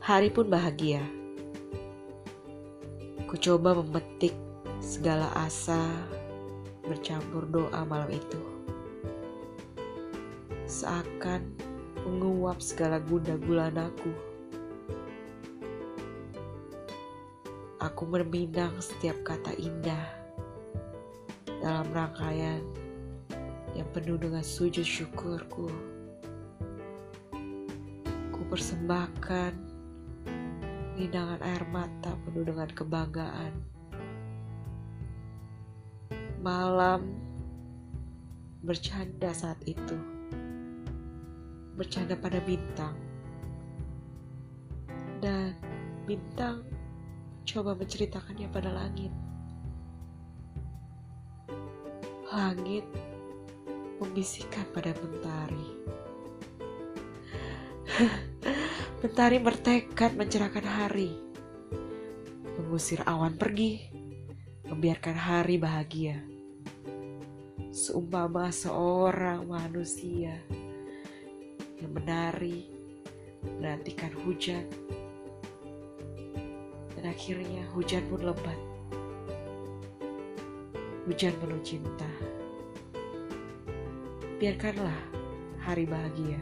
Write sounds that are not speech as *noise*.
hari pun bahagia. Ku coba memetik segala asa bercampur doa malam itu. Seakan menguap segala gunda gulanaku. Aku berminang setiap kata indah dalam rangkaian yang penuh dengan sujud syukurku. Ku persembahkan linangan air mata penuh dengan kebanggaan. Malam bercanda saat itu, bercanda pada bintang, dan bintang coba menceritakannya pada langit. Langit membisikkan pada mentari. *laughs* mentari bertekad mencerahkan hari, mengusir awan pergi, membiarkan hari bahagia. Seumpama seorang manusia yang menari, menantikan hujan, dan akhirnya hujan pun lebat. Hujan penuh cinta. Biarkanlah hari bahagia.